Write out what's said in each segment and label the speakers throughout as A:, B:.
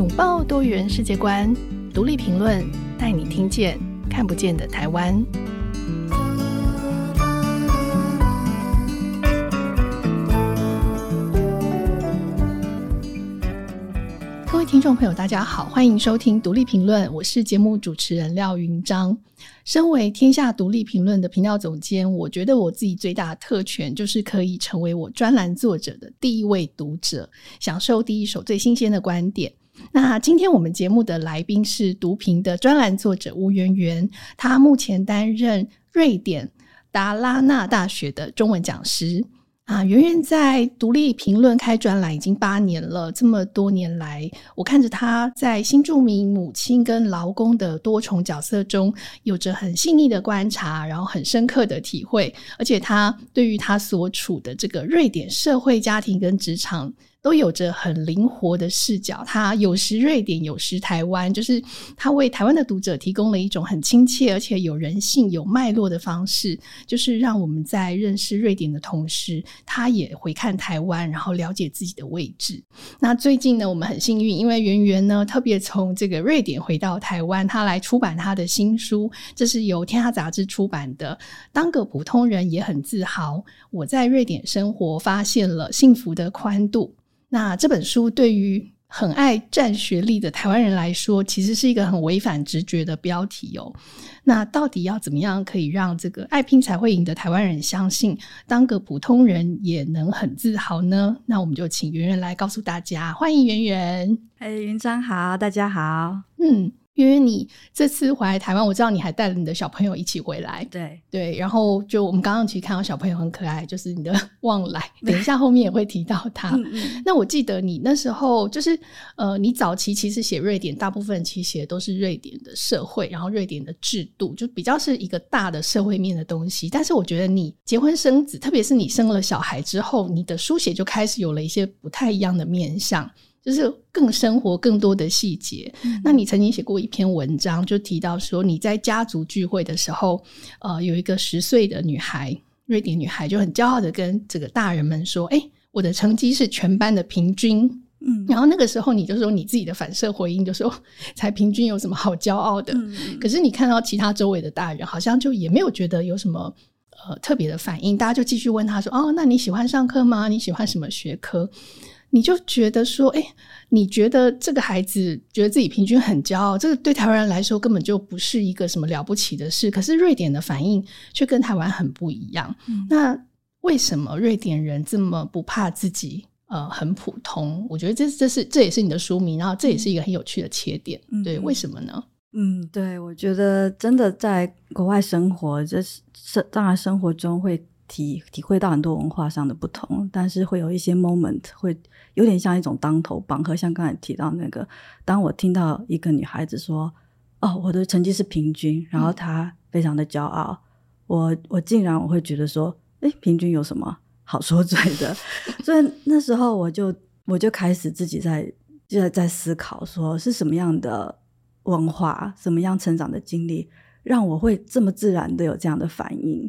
A: 拥抱多元世界观，独立评论带你听见看不见的台湾。各位听众朋友，大家好，欢迎收听独立评论，我是节目主持人廖云章。身为天下独立评论的频道总监，我觉得我自己最大的特权就是可以成为我专栏作者的第一位读者，享受第一手最新鲜的观点。那今天我们节目的来宾是读评的专栏作者吴圆圆，她目前担任瑞典达拉纳大学的中文讲师。啊，圆圆在独立评论开专栏已经八年了。这么多年来，我看着她在新住民母亲跟劳工的多重角色中，有着很细腻的观察，然后很深刻的体会。而且，她对于她所处的这个瑞典社会、家庭跟职场，都有着很灵活的视角，他有时瑞典，有时台湾，就是他为台湾的读者提供了一种很亲切而且有人性、有脉络的方式，就是让我们在认识瑞典的同时，他也回看台湾，然后了解自己的位置。那最近呢，我们很幸运，因为圆圆呢特别从这个瑞典回到台湾，他来出版他的新书，这是由天下杂志出版的《当个普通人也很自豪》，我在瑞典生活发现了幸福的宽度。那这本书对于很爱占学历的台湾人来说，其实是一个很违反直觉的标题哦。那到底要怎么样可以让这个爱拼才会赢的台湾人相信，当个普通人也能很自豪呢？那我们就请圆圆来告诉大家。欢迎圆圆。
B: 哎，云章好，大家好。
A: 嗯。因为你这次回来台湾，我知道你还带了你的小朋友一起回来。
B: 对
A: 对，然后就我们刚刚其实看到小朋友很可爱，就是你的 旺来，等一下后面也会提到他。那我记得你那时候就是呃，你早期其实写瑞典，大部分其实写的都是瑞典的社会，然后瑞典的制度，就比较是一个大的社会面的东西。但是我觉得你结婚生子，特别是你生了小孩之后，你的书写就开始有了一些不太一样的面向。就是更生活、更多的细节。嗯。那你曾经写过一篇文章，就提到说你在家族聚会的时候，呃，有一个十岁的女孩，瑞典女孩就很骄傲的跟这个大人们说：“哎，我的成绩是全班的平均。”嗯，然后那个时候你就说你自己的反射回应就说：“才平均有什么好骄傲的？”嗯。可是你看到其他周围的大人，好像就也没有觉得有什么呃特别的反应，大家就继续问他说：“哦，那你喜欢上课吗？你喜欢什么学科？”你就觉得说，哎，你觉得这个孩子觉得自己平均很骄傲，这个对台湾人来说根本就不是一个什么了不起的事。可是瑞典的反应却跟台湾很不一样。嗯。那为什么瑞典人这么不怕自己呃很普通？我觉得这这是这也是你的书名，然后这也是一个很有趣的切点。嗯。对，为什么呢？
B: 嗯，对，我觉得真的在国外生活，这是当然生活中会。体体会到很多文化上的不同，但是会有一些 moment 会有点像一种当头棒喝，像刚才提到那个，当我听到一个女孩子说：“哦，我的成绩是平均”，然后她非常的骄傲，嗯、我我竟然我会觉得说：“诶，平均有什么好说嘴的？” 所以那时候我就我就开始自己在就在在思考，说是什么样的文化，什么样成长的经历，让我会这么自然的有这样的反应。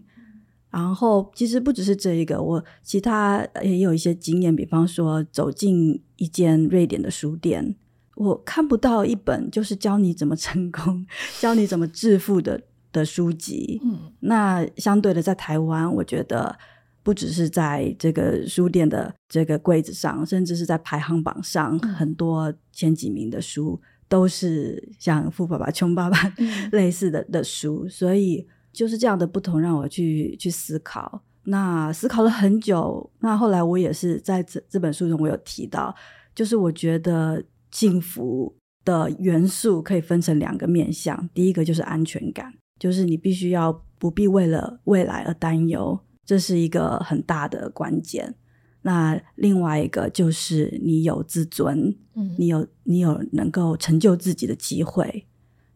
B: 然后，其实不只是这一个，我其他也有一些经验。比方说，走进一间瑞典的书店，我看不到一本就是教你怎么成功、教你怎么致富的的书籍。嗯，那相对的，在台湾，我觉得不只是在这个书店的这个柜子上，甚至是在排行榜上，嗯、很多前几名的书都是像《富爸爸穷爸爸》类似的的书，所以。就是这样的不同，让我去去思考。那思考了很久。那后来我也是在这这本书中，我有提到，就是我觉得幸福的元素可以分成两个面向。第一个就是安全感，就是你必须要不必为了未来而担忧，这是一个很大的关键。那另外一个就是你有自尊，嗯，你有你有能够成就自己的机会。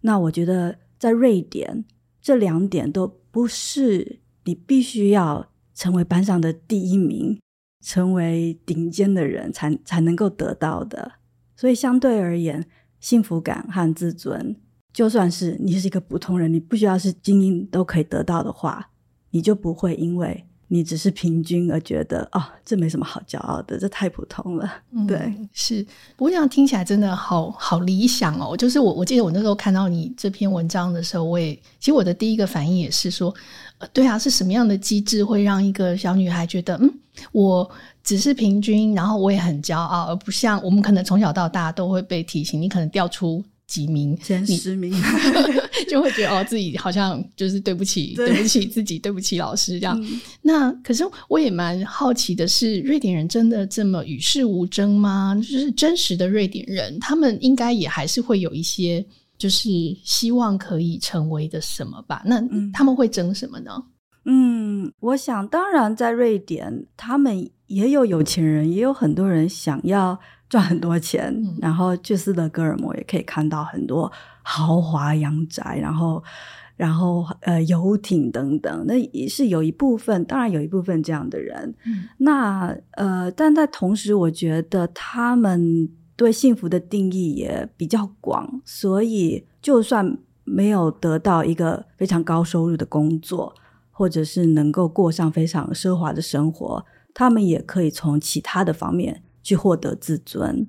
B: 那我觉得在瑞典。这两点都不是你必须要成为班上的第一名，成为顶尖的人才才能够得到的。所以相对而言，幸福感和自尊，就算是你是一个普通人，你不需要是精英都可以得到的话，你就不会因为你只是平均而觉得哦，这没什么好骄傲的，这太普通了。嗯、对，
A: 是。不过这样听起来真的好好理想哦。就是我我记得我那时候看到你这篇文章的时候，我也其实我的第一个反应也是说，呃，对啊，是什么样的机制会让一个小女孩觉得，嗯，我只是平均，然后我也很骄傲，而不像我们可能从小到大都会被提醒，你可能掉出。几名，
B: 前十名，
A: 就会觉得哦，自己好像就是对不起，对，对不起自己，对不起老师这样。嗯、那可是我也蛮好奇的是，瑞典人真的这么与世无争吗？就是真实的瑞典人，他们应该也还是会有一些，就是希望可以成为的什么吧？那他们会争什么呢？
B: 嗯，我想，当然在瑞典，他们也有有钱人，也有很多人想要。赚很多钱，嗯、然后去斯德哥尔摩也可以看到很多豪华洋宅，然后，然后呃游艇等等，那也是有一部分，当然有一部分这样的人。嗯、那呃，但在同时，我觉得他们对幸福的定义也比较广，所以就算没有得到一个非常高收入的工作，或者是能够过上非常奢华的生活，他们也可以从其他的方面。去获得自尊。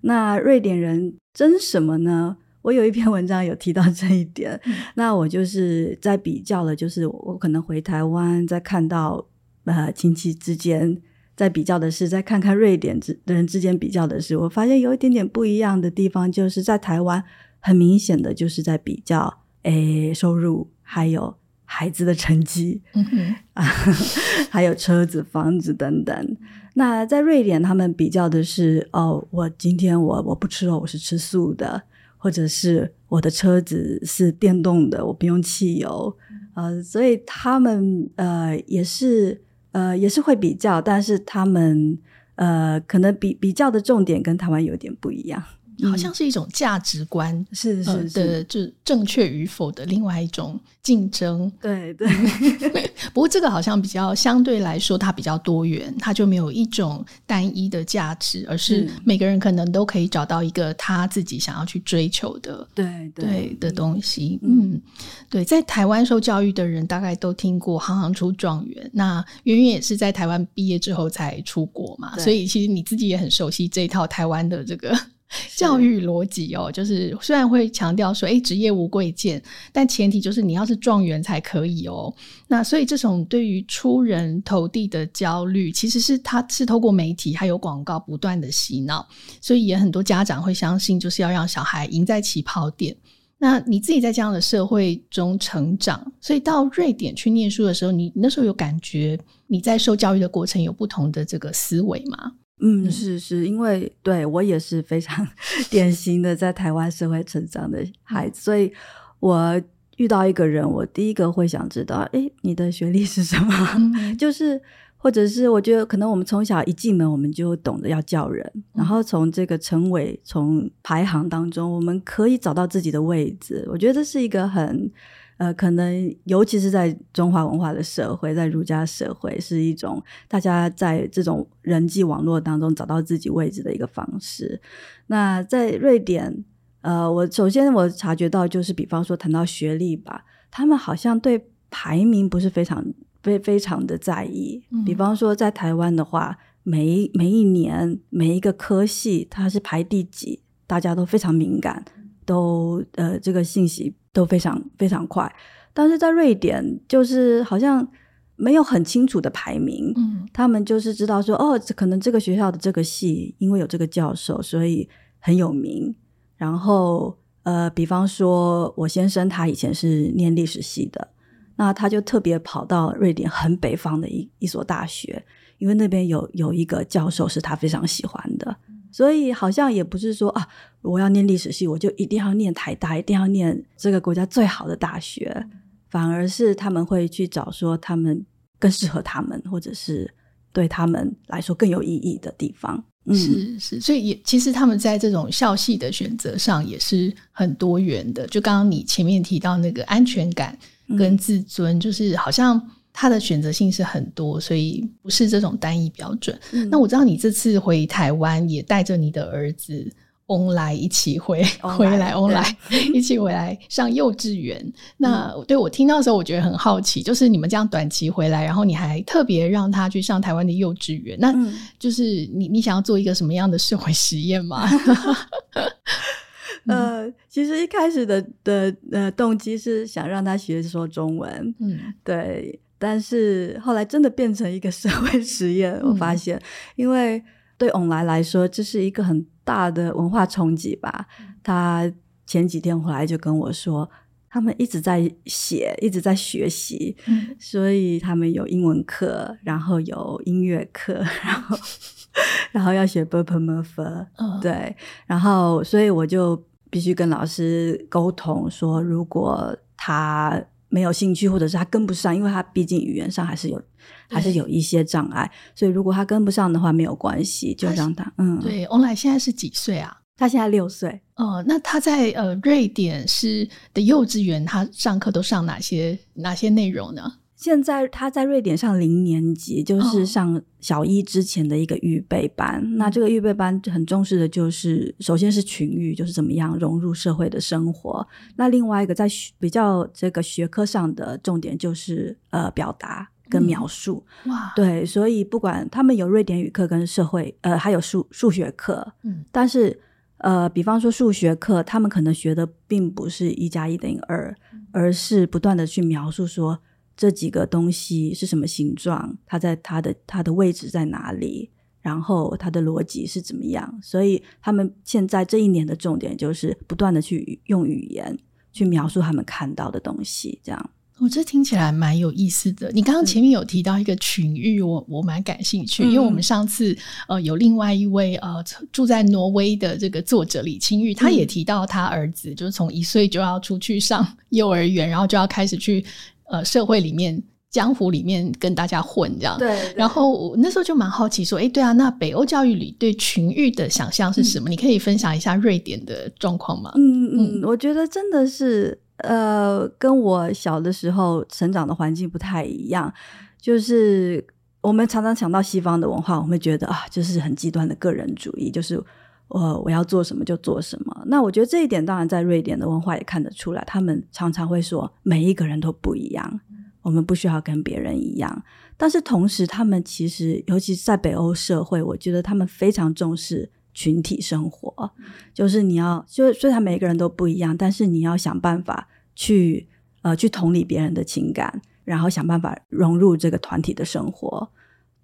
B: 那瑞典人争什么呢？我有一篇文章有提到这一点。嗯、那我就是在比较了，就是我可能回台湾，在看到呃亲戚之间在比较的是，在看看瑞典之人之间比较的是，我发现有一点点不一样的地方，就是在台湾很明显的就是在比较诶收入，还有孩子的成绩，嗯哼啊，还有车子、房子等等。那在瑞典，他们比较的是哦，我今天我我不吃肉，我是吃素的，或者是我的车子是电动的，我不用汽油，呃，所以他们呃也是呃也是会比较，但是他们呃可能比比较的重点跟台湾有点不一样。
A: 好像是一种价值观，
B: 嗯、是是
A: 的，就正确与否的另外一种竞争。
B: 对对，
A: 不过这个好像比较相对来说，它比较多元，它就没有一种单一的价值，而是每个人可能都可以找到一个他自己想要去追求的，
B: 对
A: 对的东西。嗯，嗯对，在台湾受教育的人大概都听过“行行出状元”，那圆圆也是在台湾毕业之后才出国嘛，所以其实你自己也很熟悉这一套台湾的这个。教育逻辑哦，就是虽然会强调说，哎，职业无贵贱，但前提就是你要是状元才可以哦。那所以这种对于出人头地的焦虑，其实是他是透过媒体还有广告不断的洗脑，所以也很多家长会相信，就是要让小孩赢在起跑点。那你自己在这样的社会中成长，所以到瑞典去念书的时候，你那时候有感觉你在受教育的过程有不同的这个思维吗？
B: 嗯，是是，因为对我也是非常 典型的在台湾社会成长的孩子，所以我遇到一个人，我第一个会想知道，诶，你的学历是什么？嗯、就是或者是我觉得可能我们从小一进门，我们就懂得要叫人，嗯、然后从这个成为、从排行当中，我们可以找到自己的位置。我觉得这是一个很。呃，可能尤其是在中华文化的社会，在儒家社会，是一种大家在这种人际网络当中找到自己位置的一个方式。那在瑞典，呃，我首先我察觉到就是，比方说谈到学历吧，他们好像对排名不是非常非非常的在意。嗯、比方说在台湾的话，每一每一年每一个科系它是排第几，大家都非常敏感，都呃这个信息。都非常非常快，但是在瑞典就是好像没有很清楚的排名，嗯，他们就是知道说，哦，可能这个学校的这个系因为有这个教授，所以很有名。然后，呃，比方说我先生他以前是念历史系的，那他就特别跑到瑞典很北方的一一所大学，因为那边有有一个教授是他非常喜欢的。所以好像也不是说啊，我要念历史系，我就一定要念台大，一定要念这个国家最好的大学，反而是他们会去找说他们更适合他们，或者是对他们来说更有意义的地方。嗯，
A: 是是，所以也其实他们在这种校系的选择上也是很多元的。就刚刚你前面提到那个安全感跟自尊，嗯，就是好像。他的选择性是很多，所以不是这种单一标准。嗯、那我知道你这次回台湾也带着你的儿子，翁来一起 回
B: 来
A: 回来，翁来一起回来上幼稚园。那对我听到的时候，我觉得很好奇，就是你们这样短期回来，然后你还特别让他去上台湾的幼稚园，那就是你你想要做一个什么样的社会实验吗？
B: 呃，其实一开始的的呃动机是想让他学说中文，嗯，对，但是后来真的变成一个社会实验，我发现，嗯、因为对翁来来说，这是一个很大的文化冲击吧。他前几天回来就跟我说，他们一直在写，一直在学习，所以他们有英文课，然后有音乐课，然后 然后要学《Burp Murphy》。对，然后所以我就必须跟老师沟通说，如果他。没有兴趣，或者是他跟不上，因为他毕竟语言上还是有，还是有一些障碍，所以如果他跟不上的话，没有关系，就让他嗯。
A: 对，翁来现在是几岁啊？
B: 他现在六岁。
A: 哦，那他在呃瑞典是的幼稚园，他上课都上哪些哪些内容呢？
B: 现在他在瑞典上零年级，就是上小一之前的一个预备班。哦、那这个预备班很重视的就是，首先是群育，就是怎么样融入社会的生活。那另外一个在比较这个学科上的重点就是呃表达跟描述。嗯、哇，对，所以不管他们有瑞典语课跟社会呃还有数数学课，嗯，但是呃比方说数学课，他们可能学的并不是一加一等于二，而是不断的去描述说。这几个东西是什么形状？它在它的它的位置在哪里？然后它的逻辑是怎么样？所以他们现在这一年的重点就是不断的去用语言去描述他们看到的东西。这样，
A: 我这听起来蛮有意思的。你刚刚前面有提到一个群育，我我蛮感兴趣，嗯、因为我们上次呃有另外一位呃住在挪威的这个作者李清玉，他也提到他儿子就是从一岁就要出去上 幼儿园，然后就要开始去。呃，社会里面、江湖里面跟大家混这样，
B: 对。对，
A: 然后我那时候就蛮好奇，说，哎，对啊，那北欧教育里对群育的想象是什么？嗯、你可以分享一下瑞典的状况吗？
B: 嗯嗯，我觉得真的是，呃，跟我小的时候成长的环境不太一样。就是我们常常想到西方的文化，我们会觉得啊，就是很极端的个人主义，就是我、呃、我要做什么就做什么。那我觉得这一点当然在瑞典的文化也看得出来，他们常常会说每一个人都不一样，我们不需要跟别人一样。但是同时，他们其实尤其是在北欧社会，我觉得他们非常重视群体生活，就是你要就虽然每一个人都不一样，但是你要想办法去呃去同理别人的情感，然后想办法融入这个团体的生活。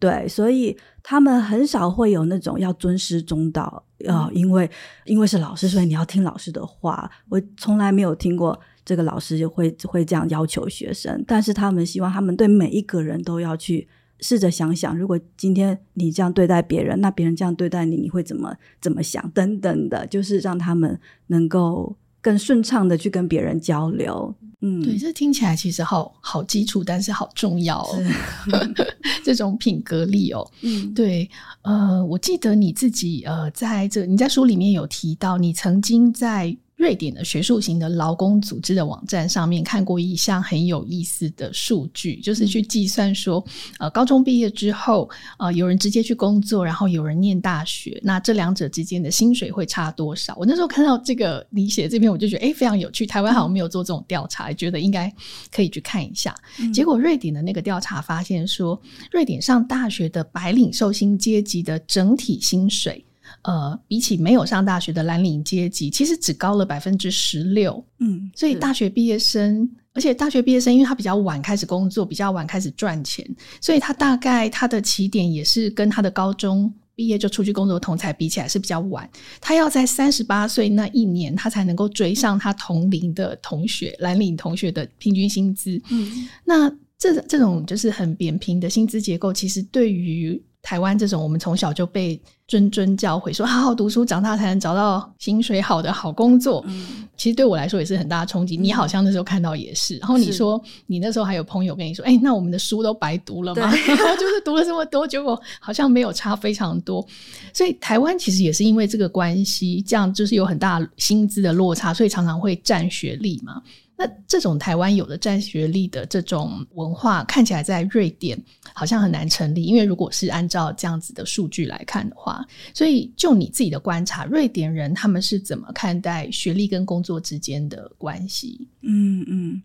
B: 对，所以他们很少会有那种要尊师重道，呃，因为因为是老师，所以你要听老师的话。我从来没有听过这个老师就会会这样要求学生，但是他们希望他们对每一个人都要去试着想想，如果今天你这样对待别人，那别人这样对待你，你会怎么怎么想？等等的，就是让他们能够更顺畅的去跟别人交流。嗯，
A: 对，这听起来其实好好基础，但是好重要哦。是 这种品格力哦，嗯，对，呃，我记得你自己呃，在这你在书里面有提到，你曾经在。瑞典的学术型的劳工组织的网站上面看过一项很有意思的数据，就是去计算说，呃，高中毕业之后，呃，有人直接去工作，然后有人念大学，那这两者之间的薪水会差多少？我那时候看到这个你写的这篇，我就觉得诶非常有趣。台湾好像没有做这种调查，嗯、觉得应该可以去看一下。嗯、结果瑞典的那个调查发现说，瑞典上大学的白领受薪阶级的整体薪水。呃，比起没有上大学的蓝领阶级，其实只高了百分之十六。嗯，所以大学毕业生，而且大学毕业生，因为他比较晚开始工作，比较晚开始赚钱，所以他大概他的起点也是跟他的高中毕业就出去工作的同才比起来是比较晚。他要在三十八岁那一年，他才能够追上他同龄的同学蓝领同学的平均薪资。嗯，那这这种就是很扁平的薪资结构，其实对于台湾这种，我们从小就被谆谆教诲说，好好读书，长大才能找到薪水好的好工作。嗯，其实对我来说也是很大的冲击。你好像那时候看到也是，然后你说你那时候还有朋友跟你说，哎，那我们的书都白读了吗？然后就是读了这么多，结果好像没有差非常多。所以台湾其实也是因为这个关系，这样就是有很大薪资的落差，所以常常会占学历嘛。那这种台湾有的占学历的这种文化，看起来在瑞典好像很难成立，因为如果是按照这样子的数据来看的话，所以就你自己的观察，瑞典人他们是怎么看待学历跟工作之间的关系？
B: 嗯嗯，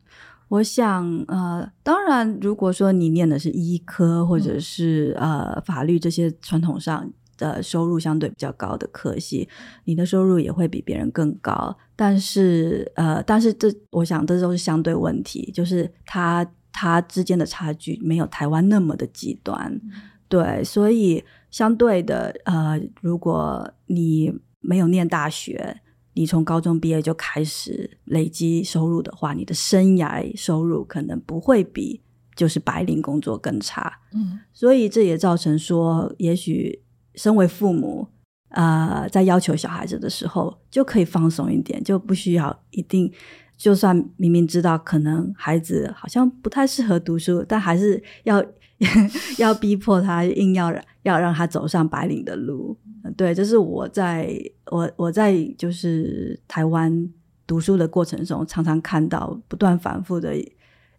B: 我想呃，当然，如果说你念的是医科或者是、呃法律这些传统上。的收入相对比较高的科系，你的收入也会比别人更高。但是，呃，但是这我想这都是相对问题，就是它它之间的差距没有台湾那么的极端。嗯、对，所以相对的，呃，如果你没有念大学，你从高中毕业就开始累积收入的话，你的生涯收入可能不会比就是白领工作更差。嗯，所以这也造成说，也许。身为父母，呃，在要求小孩子的时候，就可以放松一点，就不需要一定，就算明明知道可能孩子好像不太适合读书，但还是要 要逼迫他，硬要要让他走上白领的路。对，这是我在我我在就是台湾读书的过程中，常常看到不断反复的，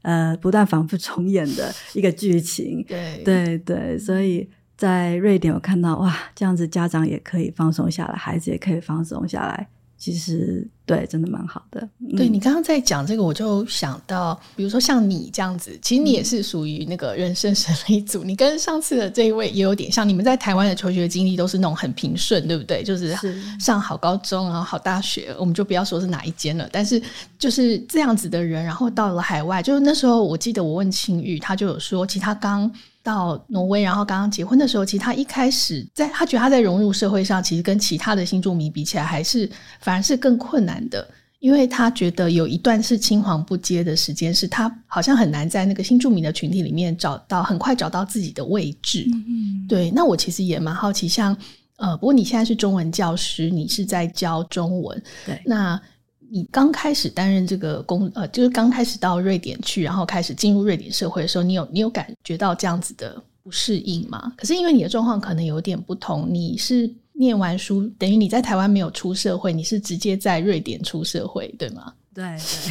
B: 呃，不断反复重演的一个剧情。
A: 对
B: 对对，所以。在瑞典，我看到哇，这样子家长也可以放松下来，孩子也可以放松下来。其实，对，真的蛮好的。
A: 对，你刚刚在讲这个，我就想到，比如说像你这样子，其实你也是属于那个人生胜利组。嗯、你跟上次的这一位也有点像，你们在台湾的求学经历都是那种很平顺，对不对？就是上好高中，然后好大学，我们就不要说是哪一间了。但是就是这样子的人，然后到了海外，就是那时候我记得我问青玉，他就有说，其实他刚。到挪威，然后刚刚结婚的时候，其实他一开始在他觉得他在融入社会上，其实跟其他的新住民比起来，还是反而是更困难的，因为他觉得有一段是青黄不接的时间，是他好像很难在那个新住民的群体里面找到很快找到自己的位置。嗯，对。那我其实也蛮好奇，像呃，不过你现在是中文教师，你是在教中文，
B: 对，
A: 那。你刚开始担任这个工，呃，就是刚开始到瑞典去，然后开始进入瑞典社会的时候，你有你有感觉到这样子的不适应吗？可是因为你的状况可能有点不同，你是念完书，等于你在台湾没有出社会，你是直接在瑞典出社会，对吗？
B: 对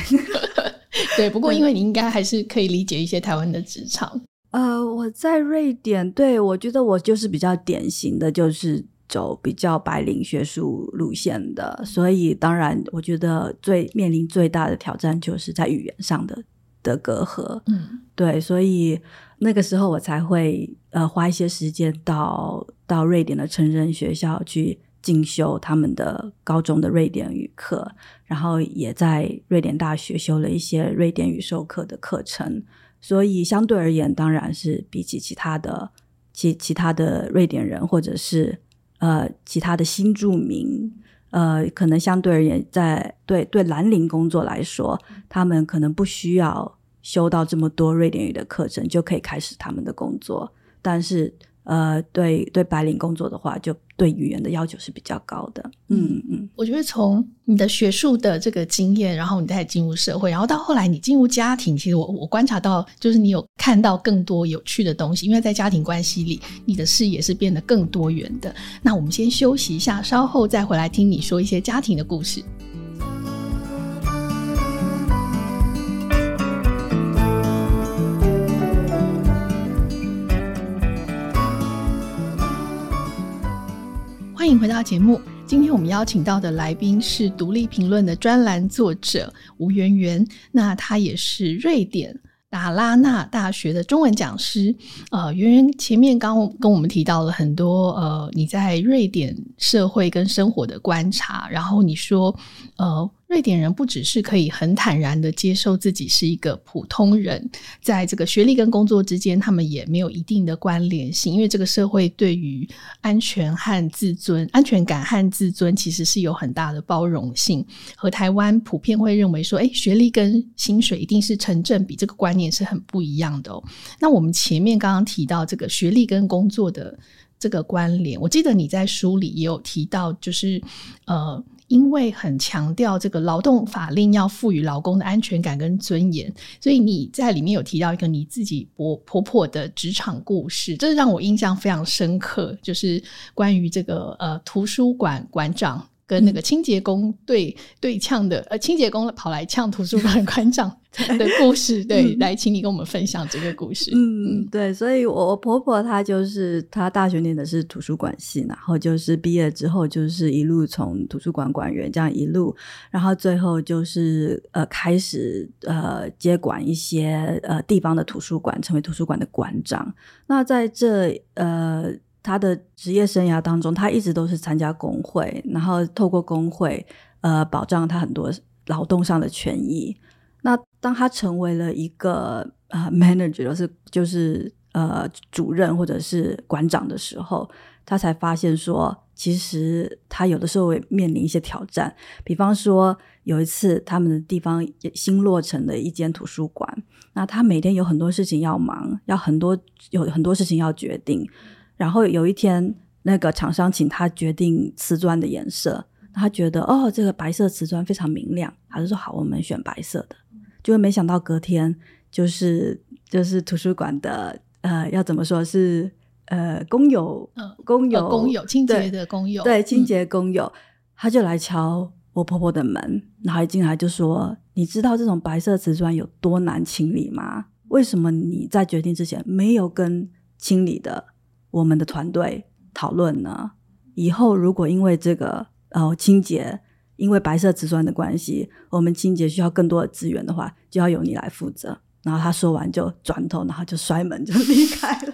B: 对
A: 对。不过因为你应该还是可以理解一些台湾的职场。
B: 呃，我在瑞典，对，我觉得我就是比较典型的就是。走比较白领学术路线的，所以当然，我觉得最面临最大的挑战就是在语言上的的隔阂。嗯，对，所以那个时候我才会呃花一些时间到到瑞典的成人学校去进修他们的高中的瑞典语课，然后也在瑞典大学修了一些瑞典语授课的课程。所以相对而言，当然是比起其他的其其他的瑞典人或者是。呃，其他的新住民，呃，可能相对而言在，在对对蓝领工作来说，他们可能不需要修到这么多瑞典语的课程，就可以开始他们的工作，但是。呃，对对，白领工作的话，就对语言的要求是比较高的。嗯嗯，
A: 我觉得从你的学术的这个经验，然后你再进入社会，然后到后来你进入家庭，其实我我观察到，就是你有看到更多有趣的东西，因为在家庭关系里，你的视野是变得更多元的。那我们先休息一下，稍后再回来听你说一些家庭的故事。欢迎回到节目。今天我们邀请到的来宾是独立评论的专栏作者吴媛媛，那她也是瑞典达拉纳大学的中文讲师。呃，媛媛前面刚跟我们提到了很多呃你在瑞典社会跟生活的观察，然后你说呃。瑞典人不只是可以很坦然的接受自己是一个普通人，在这个学历跟工作之间，他们也没有一定的关联性，因为这个社会对于安全和自尊、安全感和自尊其实是有很大的包容性，和台湾普遍会认为说，诶，学历跟薪水一定是成正比，这个观念是很不一样的哦。那我们前面刚刚提到这个学历跟工作的这个关联，我记得你在书里也有提到，就是呃。因为很强调这个劳动法令要赋予劳工的安全感跟尊严，所以你在里面有提到一个你自己婆婆婆的职场故事，这让我印象非常深刻。就是关于这个呃图书馆馆长跟那个清洁工对对呛的，呃，清洁工跑来呛图书馆馆长 的故事，对，来，请你跟我们分享这个故事。
B: 嗯，对，所以我婆婆她就是她大学念的是图书馆系，然后就是毕业之后就是一路从图书馆馆员这样一路，然后最后就是呃开始呃接管一些呃地方的图书馆，成为图书馆的馆长。那在这呃。他的职业生涯当中，他一直都是参加工会，然后透过工会，呃，保障他很多劳动上的权益。那当他成为了一个呃 manager，就是就是呃主任或者是馆长的时候，他才发现说，其实他有的时候会面临一些挑战。比方说，有一次他们的地方新落成的一间图书馆，那他每天有很多事情要忙，要很多有很多事情要决定。然后有一天，那个厂商请他决定瓷砖的颜色，他觉得哦，这个白色瓷砖非常明亮，他就说好，我们选白色的。结果没想到隔天就是就是图书馆的呃，要怎么说是呃工友，呃工友，呃
A: 工友清洁的工友，
B: 对，对清洁工友，嗯，他就来敲我婆婆的门，然后一进来就说：“你知道这种白色瓷砖有多难清理吗？为什么你在决定之前没有跟清理的？”我们的团队讨论呢，以后如果因为这个呃清洁，因为白色瓷砖的关系，我们清洁需要更多的资源的话，就要由你来负责。然后他说完就转头，然后就摔门就离开了。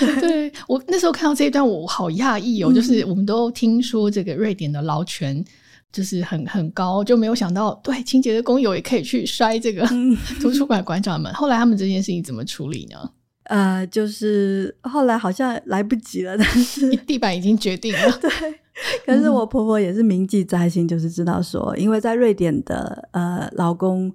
A: 对，我那时候看到这一段，我好讶异哦，就是我们都听说这个瑞典的劳权就是很很高，就没有想到对清洁的工友也可以去摔这个 图书馆馆长门。后来他们这件事情怎么处理呢？
B: 呃，就是后来好像来不及了，但是
A: 地板已经决定了。
B: 对，可是我婆婆也是铭记在心，就是知道说，因为在瑞典的呃劳工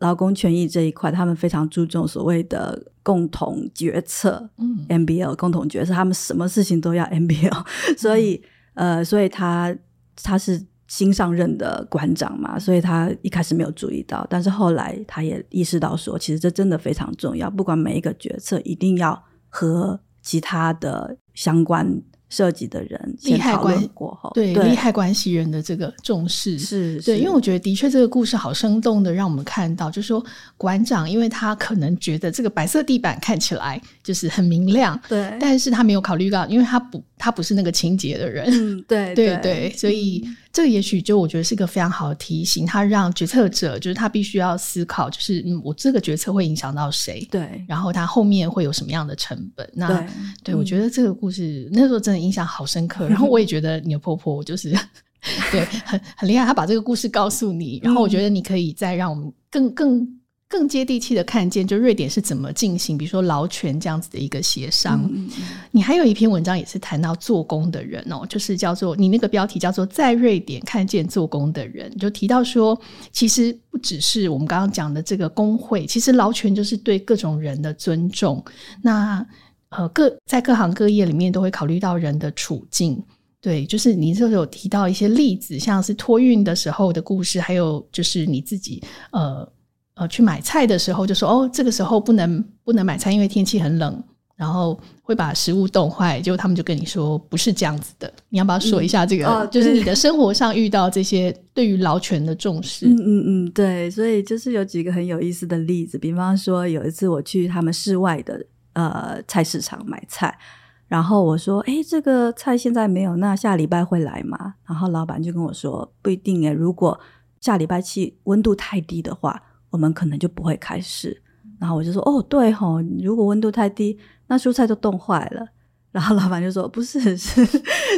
B: 劳工权益这一块，他们非常注重所谓的共同决策，嗯，MBL 共同决策，他们什么事情都要 MBL，所以、嗯、呃，所以他他是。新上任的馆长嘛，所以他一开始没有注意到，但是后来他也意识到说，其实这真的非常重要。不管每一个决策，一定要和其他的相关涉及的人先讨论过后，
A: 对，对。利害关系人的这个重视。
B: 是，
A: 对，因为我觉得的确这个故事好生动的，让我们看到，就是说馆长，因为他可能觉得这个白色地板看起来就是很明亮，
B: 对，
A: 但是他没有考虑到，因为他不，他不是那个清洁的人，
B: 嗯，对
A: 对。对，所以。嗯这个也许就我觉得是一个非常好的提醒，他让决策者就是他必须要思考，就是嗯，我这个决策会影响到谁？
B: 对，
A: 然后他后面会有什么样的成本？那对，对我觉得这个故事、嗯、那时候真的印象好深刻。然后我也觉得你的婆婆就是 对很很厉害，她把这个故事告诉你，然后我觉得你可以再让我们更更。更接地气的看见，就瑞典是怎么进行，比如说劳权这样子的一个协商。嗯嗯、你还有一篇文章也是谈到做工的人哦，就是叫做你那个标题叫做在瑞典看见做工的人，就提到说，其实不只是我们刚刚讲的这个工会，其实劳权就是对各种人的尊重。那呃，各在各行各业里面都会考虑到人的处境。对，就是你这有提到一些例子，像是托运的时候的故事，还有就是你自己呃。呃，去买菜的时候就说哦，这个时候不能不能买菜，因为天气很冷，然后会把食物冻坏。结果他们就跟你说不是这样子的，你要不要说一下这个？嗯哦、就是你的生活上遇到这些对于劳权的重视。
B: 嗯嗯嗯，对，所以就是有几个很有意思的例子，比方说有一次我去他们室外的呃菜市场买菜，然后我说哎，这个菜现在没有，那下礼拜会来吗？然后老板就跟我说不一定诶，如果下礼拜气温度太低的话。我们可能就不会开始，然后我就说哦，对吼，如果温度太低，那蔬菜都冻坏了。然后老板就说不是，是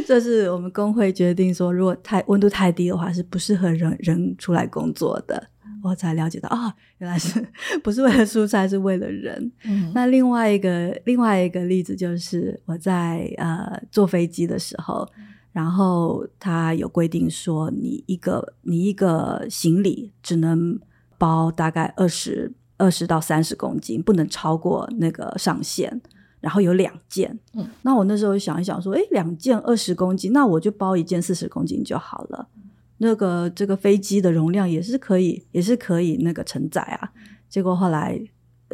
B: 这是我们工会决定说，如果太温度太低的话，是不适合人人出来工作的。我才了解到啊、哦，原来是 不是为了蔬菜，是为了人。嗯、那另外一个另外一个例子就是我在呃坐飞机的时候，然后他有规定说，你一个你一个行李只能。包大概二十二十到三十公斤，不能超过那个上限。然后有两件，嗯，那我那时候想一想说，诶，两件二十公斤，那我就包一件四十公斤就好了。那个这个飞机的容量也是可以，也是可以那个承载啊。结果后来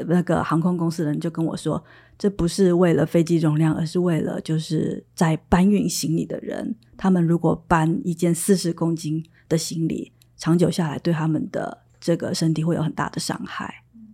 B: 那个航空公司的人就跟我说，这不是为了飞机容量，而是为了就是在搬运行李的人，他们如果搬一件四十公斤的行李，长久下来对他们的这个身体会有很大的伤害。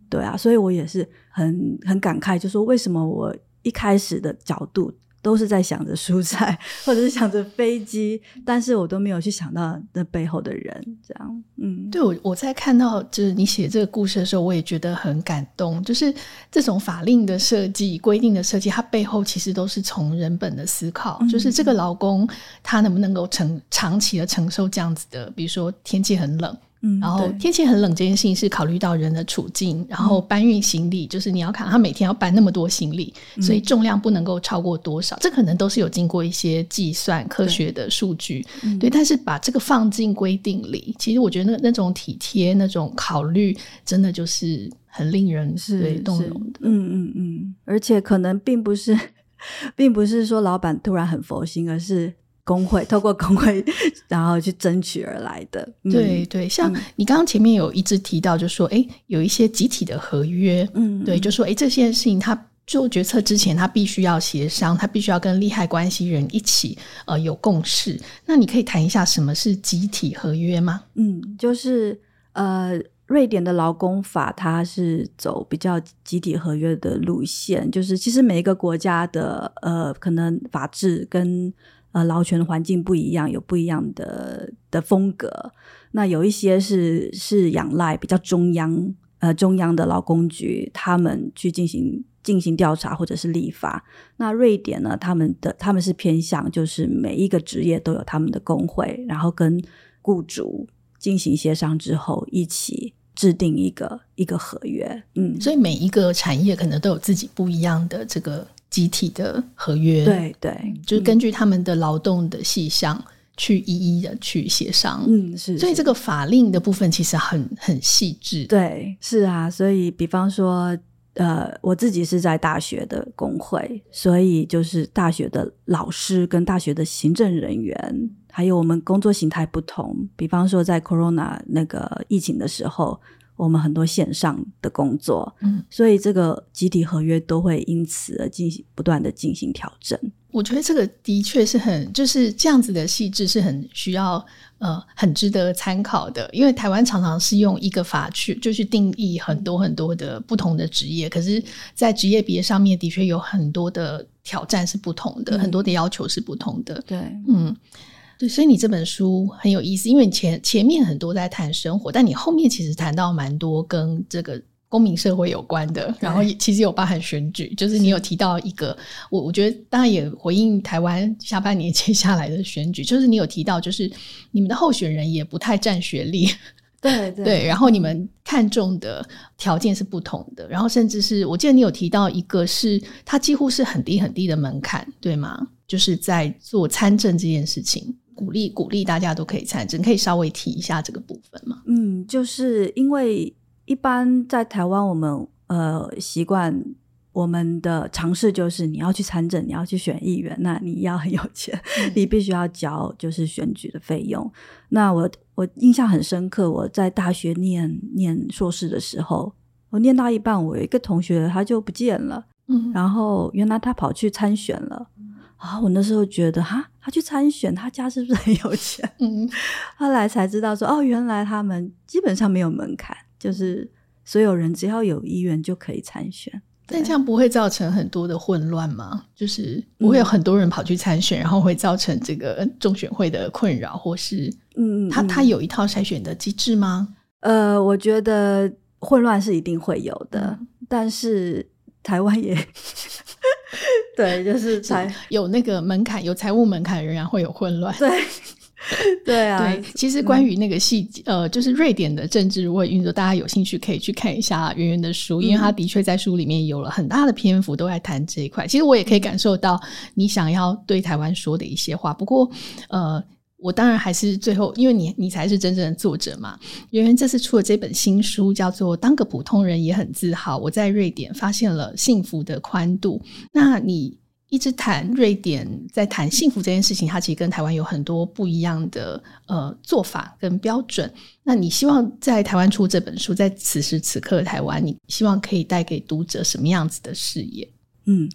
B: 对啊，所以我也是很很感慨，就说为什么我一开始的角度。都是在想着蔬菜，或者是想着飞机，但是我都没有去想到那背后的人，这样，嗯，
A: 对，我我在看到就是你写这个故事的时候，我也觉得很感动，就是这种法令的设计、规定的设计，它背后其实都是从人本的思考，嗯、就是这个劳工他能不能够承长期的承受这样子的，比如说天气很冷。嗯，然后天气很冷这件事情是考虑到人的处境，嗯、然后搬运行李就是你要看他每天要搬那么多行李，嗯、所以重量不能够超过多少，这可能都是有经过一些计算、科学的数据，对，嗯、对。但是把这个放进规定里，其实我觉得那那种体贴、那种考虑，真的就是很令人是对动容的。
B: 嗯嗯嗯，而且可能并不是，并不是说老板突然很佛心，而是。工会 透过工会，然后去争取而来的。
A: 嗯、对对，像你刚刚前面有一直提到，就说哎，有一些集体的合约，嗯，对，就说哎，这件事情他做决策之前，他必须要协商，他必须要跟利害关系人一起呃有共识。那你可以谈一下什么是集体合约吗？
B: 嗯，就是呃，瑞典的劳工法它是走比较集体合约的路线，就是其实每一个国家的呃可能法制跟呃，劳权环境不一样，有不一样的的风格。那有一些是是仰赖比较中央呃中央的劳工局，他们去进行进行调查或者是立法。那瑞典呢，他们的他们是偏向就是每一个职业都有他们的工会，然后跟雇主进行协商之后，一起制定一个一个合约。嗯，
A: 所以每一个产业可能都有自己不一样的这个。集体的合约，
B: 对对，
A: 就是根据他们的劳动的细项去一一的去协商。
B: 嗯，是，
A: 所以这个法令的部分其实很很细致。
B: 对，是啊，所以比方说，呃，我自己是在大学的工会，所以就是大学的老师跟大学的行政人员，还有我们工作形态不同。比方说，在 Corona 那个疫情的时候。我们很多线上的工作，嗯，所以这个集体合约都会因此而进行不断的进行调整。
A: 我觉得这个的确是很就是这样子的细致是很需要呃很值得参考的，因为台湾常常是用一个法去就去定义很多很多的不同的职业，可是，在职业别上面的确有很多的挑战是不同的，嗯，很多的要求是不同的。
B: 对，
A: 嗯。对，所以你这本书很有意思，因为前前面很多在谈生活，但你后面其实谈到蛮多跟这个公民社会有关的，然后其实有包含选举，就是你有提到一个，我我觉得当然也回应台湾下半年 接下来的选举，就是你有提到，就是你们的候选人也不太占学历，
B: 对对，
A: 对，然后你们看重的条件是不同的，然后甚至是我记得你有提到一个是它几乎是很低很低的门槛，对吗？就是在做参政这件事情。鼓励鼓励大家都可以参政，可以稍微提一下这个部分吗？
B: 嗯，就是因为一般在台湾，我们呃习惯我们的尝试就是你要去参政，你要去选议员，那你要很有钱，嗯、你必须要交就是选举的费用。那我我印象很深刻，我在大学念念硕士的时候，我念到一半，我有一个同学他就不见了，嗯，然后原来他跑去参选了。啊，我那时候觉得哈，他去参选，他家是不是很有钱？嗯，后来才知道说，哦，原来他们基本上没有门槛，就是所有人只要有意愿就可以参选。
A: 但这样不会造成很多的混乱吗？就是不会有很多人跑去参选，嗯、然后会造成这个中选会的困扰，或是嗯，他他有一套筛选的机制吗？
B: 呃，我觉得混乱是一定会有的，嗯、但是台湾也。对，就是财
A: 有那个门槛，有财务门槛，仍然会有混乱。
B: 对，对啊。
A: 对，其实关于那个细节，嗯、呃，就是瑞典的政治如何运作，大家有兴趣可以去看一下圆圆的书，因为他的确在书里面有了很大的篇幅都在谈这一块。其实我也可以感受到你想要对台湾说的一些话，不过，呃。我当然还是最后，因为你你才是真正的作者嘛。圆圆这次出了这本新书，叫做《当个普通人也很自豪》。我在瑞典发现了幸福的宽度。那你一直谈瑞典在谈幸福这件事情，它其实跟台湾有很多不一样的呃做法跟标准。那你希望在台湾出这本书，在此时此刻的台湾，你希望可以带给读者什么样子的视野？
B: 嗯。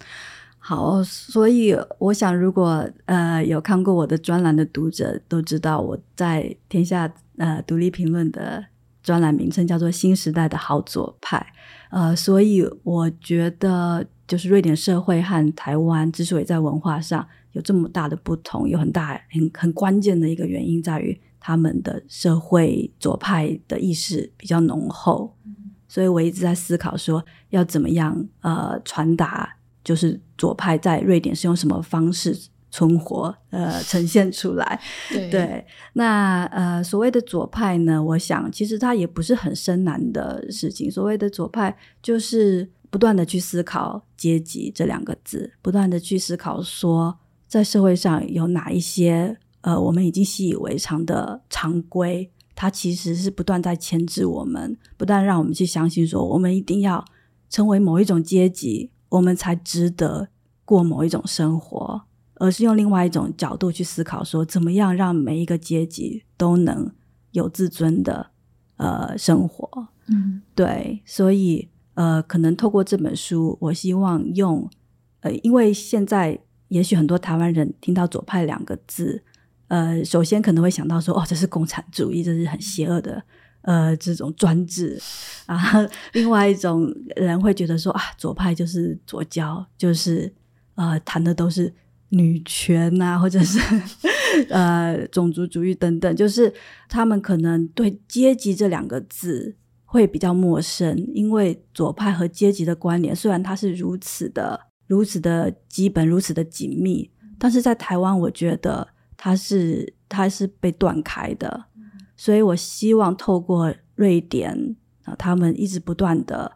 B: 好，所以我想，如果呃有看过我的专栏的读者都知道，我在天下呃独立评论的专栏名称叫做“新时代的好左派”。呃，所以我觉得，就是瑞典社会和台湾之所以在文化上有这么大的不同，有很大很很关键的一个原因在于他们的社会左派的意识比较浓厚。所以我一直在思考说，要怎么样呃传达。就是左派在瑞典是用什么方式存活？呃，呈现出来。
A: 对，
B: 对，那呃，所谓的左派呢，我想其实它也不是很深难的事情。所谓的左派，就是不断的去思考阶级这两个字，不断的去思考说，在社会上有哪一些呃，我们已经习以为常的常规，它其实是不断在牵制我们，不断让我们去相信说，我们一定要成为某一种阶级。我们才值得过某一种生活，而是用另外一种角度去思考，说怎么样让每一个阶级都能有自尊的呃生活。
A: 嗯，
B: 对，所以呃，可能透过这本书，我希望用呃，因为现在也许很多台湾人听到左派两个字，呃，首先可能会想到说，哦，这是共产主义，这是很邪恶的。呃，这种专制啊，另外一种人会觉得说啊，左派就是左胶，就是呃，谈的都是女权呐、啊，或者是 呃，种族主义等等，就是他们可能对阶级这两个字会比较陌生，因为左派和阶级的关联虽然它是如此的、如此的基本、如此的紧密，但是在台湾，我觉得它是它是被断开的。所以我希望透过瑞典啊，他们一直不断的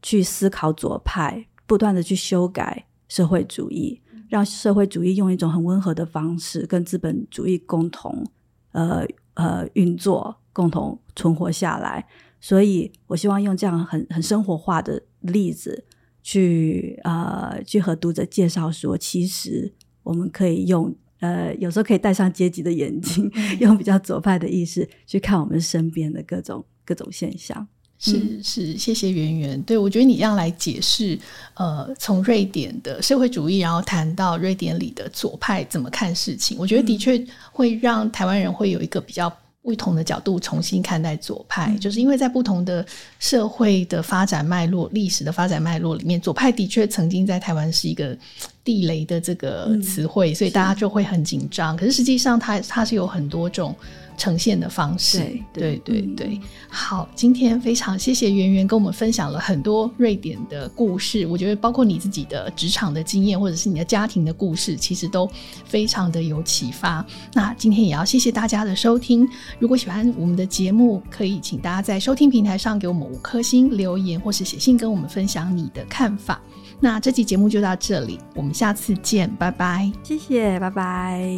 B: 去思考左派，不断的去修改社会主义，让社会主义用一种很温和的方式跟资本主义共同呃呃运作，共同存活下来。所以我希望用这样很很生活化的例子去呃去和读者介绍说，其实我们可以用。呃，有时候可以戴上阶级的眼镜，用比较左派的意识去看我们身边的各种各种现象。
A: 是是，谢谢圆圆。对，我觉得你这样来解释，呃，从瑞典的社会主义，然后谈到瑞典里的左派怎么看事情，我觉得的确会让台湾人会有一个比较不同的角度重新看待左派，嗯、就是因为在不同的社会的发展脉络、历史的发展脉络里面，左派的确曾经在台湾是一个。地雷的这个词汇，嗯、所以大家就会很紧张。可是实际上它，它它是有很多种呈现的方式。对对对对，对。好，今天非常谢谢圆圆跟我们分享了很多瑞典的故事。我觉得包括你自己的职场的经验，或者是你的家庭的故事，其实都非常的有启发。那今天也要谢谢大家的收听。如果喜欢我们的节目，可以请大家在收听平台上给我们五颗星留言，或是写信跟我们分享你的看法。那这期节目就到这里，我们下次见，拜拜。
B: 谢谢，拜拜。